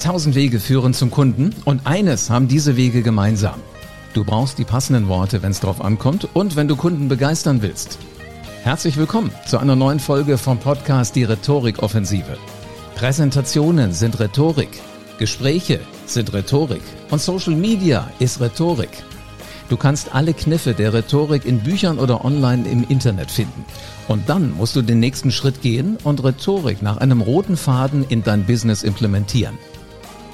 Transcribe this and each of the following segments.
Tausend Wege führen zum Kunden und eines haben diese Wege gemeinsam. Du brauchst die passenden Worte, wenn es drauf ankommt und wenn du Kunden begeistern willst. Herzlich willkommen zu einer neuen Folge vom Podcast Die Rhetorik-Offensive. Präsentationen sind Rhetorik, Gespräche sind Rhetorik und Social Media ist Rhetorik. Du kannst alle Kniffe der Rhetorik in Büchern oder online im Internet finden. Und dann musst du den nächsten Schritt gehen und Rhetorik nach einem roten Faden in dein Business implementieren.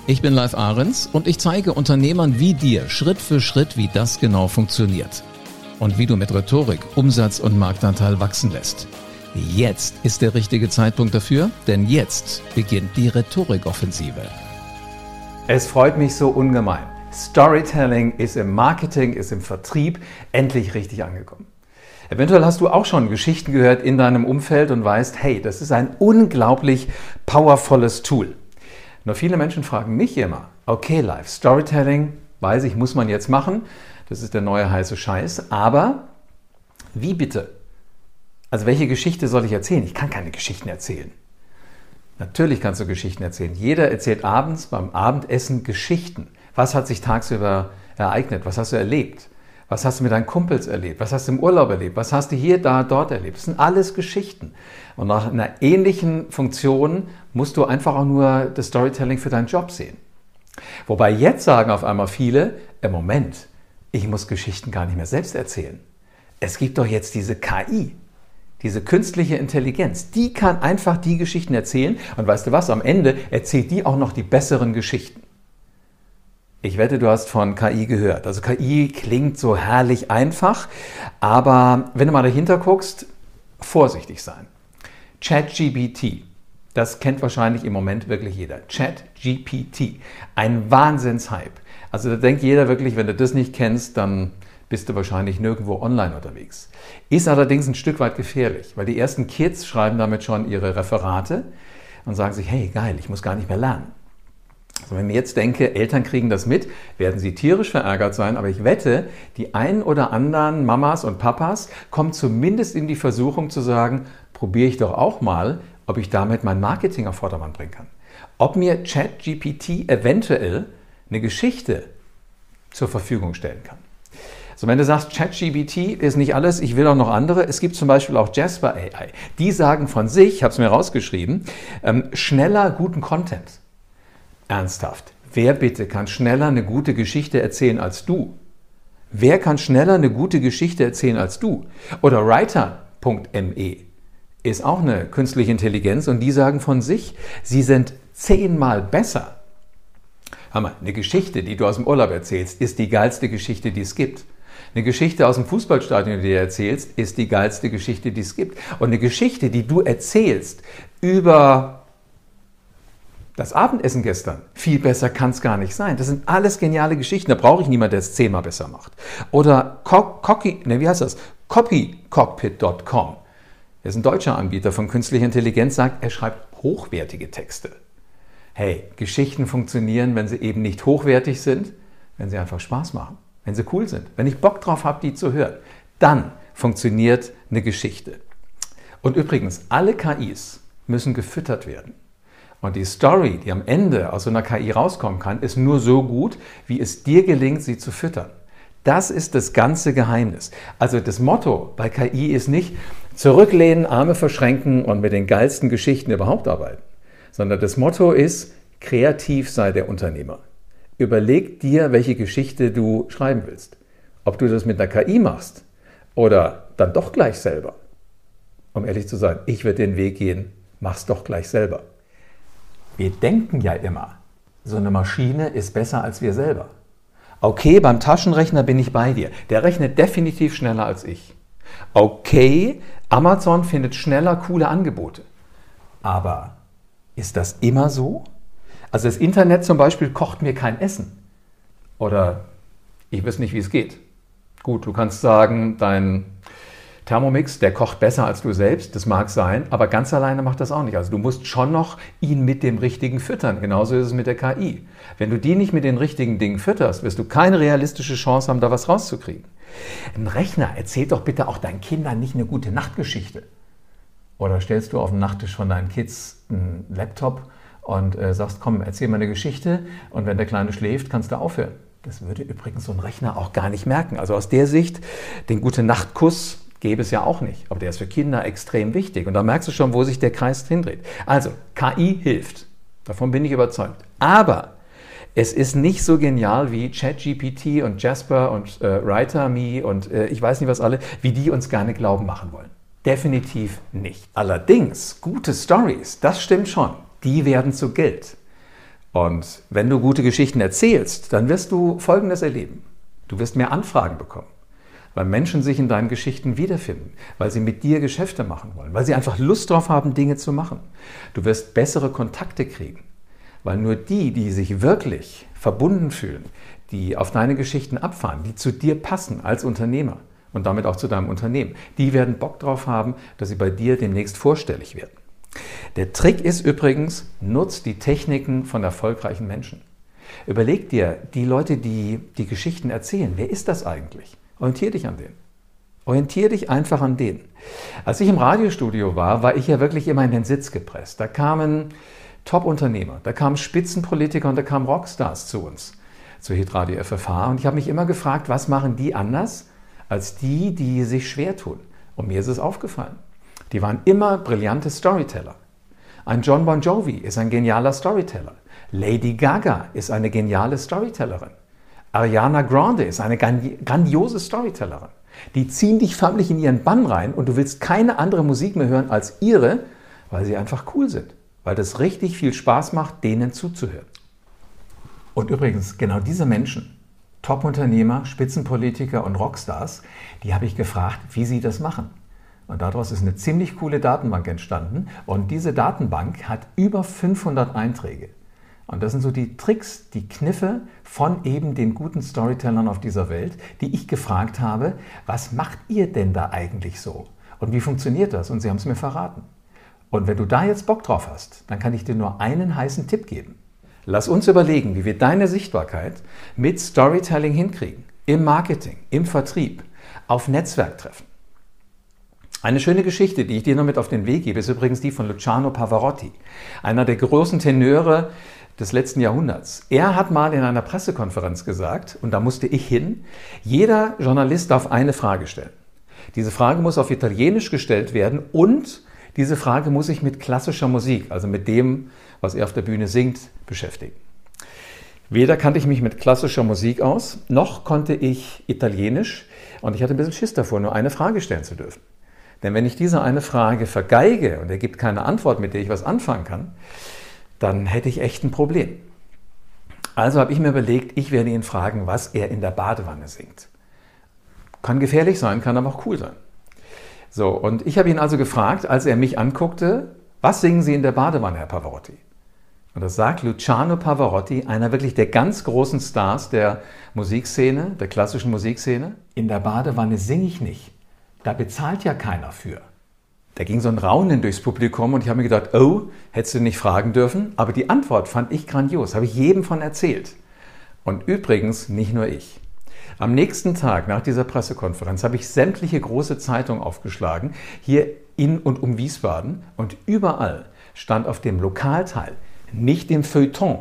Ich bin Live Ahrens und ich zeige Unternehmern wie dir Schritt für Schritt, wie das genau funktioniert. Und wie du mit Rhetorik Umsatz und Marktanteil wachsen lässt. Jetzt ist der richtige Zeitpunkt dafür, denn jetzt beginnt die Rhetorikoffensive. Es freut mich so ungemein. Storytelling ist im Marketing, ist im Vertrieb endlich richtig angekommen. Eventuell hast du auch schon Geschichten gehört in deinem Umfeld und weißt, hey, das ist ein unglaublich powervolles Tool. Nur viele Menschen fragen mich immer, okay, Live, Storytelling, weiß ich, muss man jetzt machen. Das ist der neue heiße Scheiß. Aber wie bitte? Also welche Geschichte soll ich erzählen? Ich kann keine Geschichten erzählen. Natürlich kannst du Geschichten erzählen. Jeder erzählt abends beim Abendessen Geschichten. Was hat sich tagsüber ereignet? Was hast du erlebt? Was hast du mit deinen Kumpels erlebt? Was hast du im Urlaub erlebt? Was hast du hier, da, dort erlebt? Das sind alles Geschichten. Und nach einer ähnlichen Funktion musst du einfach auch nur das Storytelling für deinen Job sehen. Wobei jetzt sagen auf einmal viele, im Moment, ich muss Geschichten gar nicht mehr selbst erzählen. Es gibt doch jetzt diese KI, diese künstliche Intelligenz, die kann einfach die Geschichten erzählen und weißt du was, am Ende erzählt die auch noch die besseren Geschichten. Ich wette, du hast von KI gehört. Also KI klingt so herrlich einfach, aber wenn du mal dahinter guckst, vorsichtig sein. ChatGPT, das kennt wahrscheinlich im Moment wirklich jeder. ChatGPT, ein Wahnsinnshype. Also da denkt jeder wirklich, wenn du das nicht kennst, dann bist du wahrscheinlich nirgendwo online unterwegs. Ist allerdings ein Stück weit gefährlich, weil die ersten Kids schreiben damit schon ihre Referate und sagen sich, hey geil, ich muss gar nicht mehr lernen. Also wenn ich jetzt denke, Eltern kriegen das mit, werden sie tierisch verärgert sein, aber ich wette, die ein oder anderen Mamas und Papas kommen zumindest in die Versuchung zu sagen, probiere ich doch auch mal, ob ich damit mein Marketing auf Vordermann bringen kann. Ob mir ChatGPT eventuell eine Geschichte zur Verfügung stellen kann. So, wenn du sagst, ChatGPT ist nicht alles, ich will auch noch andere, es gibt zum Beispiel auch Jasper AI. Die sagen von sich, ich habe es mir rausgeschrieben, ähm, schneller guten Content. Ernsthaft. Wer bitte kann schneller eine gute Geschichte erzählen als du? Wer kann schneller eine gute Geschichte erzählen als du? Oder Writer.me ist auch eine künstliche Intelligenz und die sagen von sich, sie sind zehnmal besser. Hammer, eine Geschichte, die du aus dem Urlaub erzählst, ist die geilste Geschichte, die es gibt. Eine Geschichte aus dem Fußballstadion, die du erzählst, ist die geilste Geschichte, die es gibt. Und eine Geschichte, die du erzählst über das Abendessen gestern, viel besser kann es gar nicht sein. Das sind alles geniale Geschichten. Da brauche ich niemanden, der es zehnmal besser macht. Oder Co Cocky, ne, wie heißt das? Copycockpit.com. Er ist ein deutscher Anbieter von künstlicher Intelligenz, sagt, er schreibt hochwertige Texte. Hey, Geschichten funktionieren, wenn sie eben nicht hochwertig sind, wenn sie einfach Spaß machen, wenn sie cool sind, wenn ich Bock drauf habe, die zu hören. Dann funktioniert eine Geschichte. Und übrigens, alle KIs müssen gefüttert werden. Und die Story, die am Ende aus so einer KI rauskommen kann, ist nur so gut, wie es dir gelingt, sie zu füttern. Das ist das ganze Geheimnis. Also das Motto bei KI ist nicht zurücklehnen, Arme verschränken und mit den geilsten Geschichten überhaupt arbeiten, sondern das Motto ist, kreativ sei der Unternehmer. Überleg dir, welche Geschichte du schreiben willst. Ob du das mit einer KI machst oder dann doch gleich selber. Um ehrlich zu sein, ich würde den Weg gehen, mach's doch gleich selber. Wir denken ja immer, so eine Maschine ist besser als wir selber. Okay, beim Taschenrechner bin ich bei dir. Der rechnet definitiv schneller als ich. Okay, Amazon findet schneller coole Angebote. Aber ist das immer so? Also das Internet zum Beispiel kocht mir kein Essen. Oder ich weiß nicht, wie es geht. Gut, du kannst sagen, dein Thermomix, der kocht besser als du selbst, das mag sein, aber ganz alleine macht das auch nicht. Also du musst schon noch ihn mit dem Richtigen füttern. Genauso ist es mit der KI. Wenn du die nicht mit den richtigen Dingen fütterst, wirst du keine realistische Chance haben, da was rauszukriegen. Ein Rechner erzählt doch bitte auch deinen Kindern nicht eine gute Nachtgeschichte. Oder stellst du auf den Nachttisch von deinen Kids einen Laptop und äh, sagst, komm, erzähl mal eine Geschichte und wenn der Kleine schläft, kannst du aufhören. Das würde übrigens so ein Rechner auch gar nicht merken. Also aus der Sicht, den gute Nachtkuss gäbe es ja auch nicht. Aber der ist für Kinder extrem wichtig. Und da merkst du schon, wo sich der Kreis hindreht. Also, KI hilft. Davon bin ich überzeugt. Aber es ist nicht so genial wie ChatGPT und Jasper und äh, WriterMe und äh, ich weiß nicht was alle, wie die uns gerne glauben machen wollen. Definitiv nicht. Allerdings, gute Stories, das stimmt schon, die werden zu Geld. Und wenn du gute Geschichten erzählst, dann wirst du Folgendes erleben. Du wirst mehr Anfragen bekommen, weil Menschen sich in deinen Geschichten wiederfinden, weil sie mit dir Geschäfte machen wollen, weil sie einfach Lust drauf haben, Dinge zu machen. Du wirst bessere Kontakte kriegen. Weil nur die, die sich wirklich verbunden fühlen, die auf deine Geschichten abfahren, die zu dir passen als Unternehmer und damit auch zu deinem Unternehmen, die werden Bock drauf haben, dass sie bei dir demnächst vorstellig werden. Der Trick ist übrigens, nutzt die Techniken von erfolgreichen Menschen. Überleg dir, die Leute, die die Geschichten erzählen, wer ist das eigentlich? Orientier dich an denen. Orientier dich einfach an denen. Als ich im Radiostudio war, war ich ja wirklich immer in den Sitz gepresst. Da kamen Top-Unternehmer, da kamen Spitzenpolitiker und da kamen Rockstars zu uns, zu Hitradio FFH. Und ich habe mich immer gefragt, was machen die anders als die, die sich schwer tun? Und mir ist es aufgefallen. Die waren immer brillante Storyteller. Ein John Bon Jovi ist ein genialer Storyteller. Lady Gaga ist eine geniale Storytellerin. Ariana Grande ist eine grandiose Storytellerin. Die ziehen dich förmlich in ihren Bann rein und du willst keine andere Musik mehr hören als ihre, weil sie einfach cool sind weil das richtig viel Spaß macht, denen zuzuhören. Und übrigens, genau diese Menschen, Top-Unternehmer, Spitzenpolitiker und Rockstars, die habe ich gefragt, wie sie das machen. Und daraus ist eine ziemlich coole Datenbank entstanden. Und diese Datenbank hat über 500 Einträge. Und das sind so die Tricks, die Kniffe von eben den guten Storytellern auf dieser Welt, die ich gefragt habe, was macht ihr denn da eigentlich so? Und wie funktioniert das? Und sie haben es mir verraten. Und wenn du da jetzt Bock drauf hast, dann kann ich dir nur einen heißen Tipp geben. Lass uns überlegen, wie wir deine Sichtbarkeit mit Storytelling hinkriegen. Im Marketing, im Vertrieb, auf Netzwerktreffen. Eine schöne Geschichte, die ich dir noch mit auf den Weg gebe, ist übrigens die von Luciano Pavarotti, einer der großen Tenöre des letzten Jahrhunderts. Er hat mal in einer Pressekonferenz gesagt, und da musste ich hin, jeder Journalist darf eine Frage stellen. Diese Frage muss auf Italienisch gestellt werden und diese Frage muss ich mit klassischer Musik, also mit dem, was er auf der Bühne singt, beschäftigen. Weder kannte ich mich mit klassischer Musik aus, noch konnte ich Italienisch und ich hatte ein bisschen Schiss davor, nur eine Frage stellen zu dürfen. Denn wenn ich diese eine Frage vergeige und er gibt keine Antwort, mit der ich was anfangen kann, dann hätte ich echt ein Problem. Also habe ich mir überlegt, ich werde ihn fragen, was er in der Badewanne singt. Kann gefährlich sein, kann aber auch cool sein. So, und ich habe ihn also gefragt, als er mich anguckte, was singen Sie in der Badewanne, Herr Pavarotti? Und das sagt Luciano Pavarotti, einer wirklich der ganz großen Stars der Musikszene, der klassischen Musikszene. In der Badewanne singe ich nicht. Da bezahlt ja keiner für. Da ging so ein Raunen durchs Publikum und ich habe mir gedacht, oh, hättest du nicht fragen dürfen. Aber die Antwort fand ich grandios, habe ich jedem von erzählt. Und übrigens nicht nur ich. Am nächsten Tag nach dieser Pressekonferenz habe ich sämtliche große Zeitungen aufgeschlagen, hier in und um Wiesbaden und überall stand auf dem Lokalteil, nicht dem Feuilleton,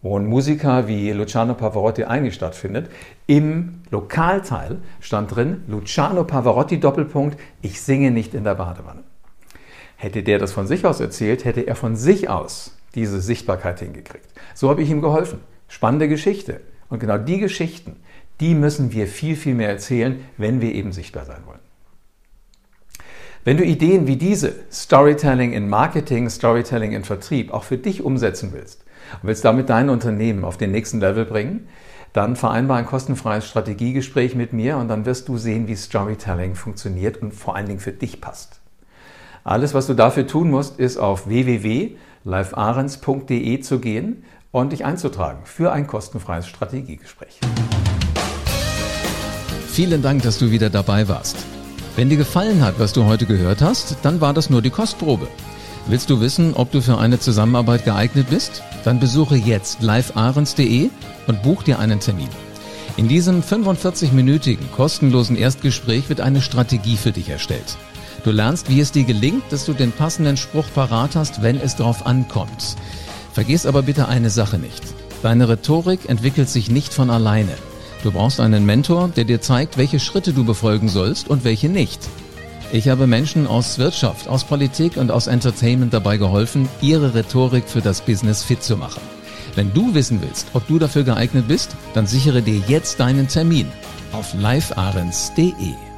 wo ein Musiker wie Luciano Pavarotti eigentlich stattfindet, im Lokalteil stand drin, Luciano Pavarotti Doppelpunkt, ich singe nicht in der Badewanne. Hätte der das von sich aus erzählt, hätte er von sich aus diese Sichtbarkeit hingekriegt. So habe ich ihm geholfen. Spannende Geschichte. Und genau die Geschichten, die müssen wir viel, viel mehr erzählen, wenn wir eben sichtbar sein wollen. Wenn du Ideen wie diese, Storytelling in Marketing, Storytelling in Vertrieb, auch für dich umsetzen willst und willst damit dein Unternehmen auf den nächsten Level bringen, dann vereinbar ein kostenfreies Strategiegespräch mit mir und dann wirst du sehen, wie Storytelling funktioniert und vor allen Dingen für dich passt. Alles, was du dafür tun musst, ist auf www.livearens.de zu gehen und dich einzutragen für ein kostenfreies Strategiegespräch. Vielen Dank, dass du wieder dabei warst. Wenn dir gefallen hat, was du heute gehört hast, dann war das nur die Kostprobe. Willst du wissen, ob du für eine Zusammenarbeit geeignet bist? Dann besuche jetzt livearens.de und buch dir einen Termin. In diesem 45-minütigen kostenlosen Erstgespräch wird eine Strategie für dich erstellt. Du lernst, wie es dir gelingt, dass du den passenden Spruch parat hast, wenn es drauf ankommt. Vergiss aber bitte eine Sache nicht. Deine Rhetorik entwickelt sich nicht von alleine. Du brauchst einen Mentor, der dir zeigt, welche Schritte du befolgen sollst und welche nicht. Ich habe Menschen aus Wirtschaft, aus Politik und aus Entertainment dabei geholfen, ihre Rhetorik für das Business fit zu machen. Wenn du wissen willst, ob du dafür geeignet bist, dann sichere dir jetzt deinen Termin auf livearens.de.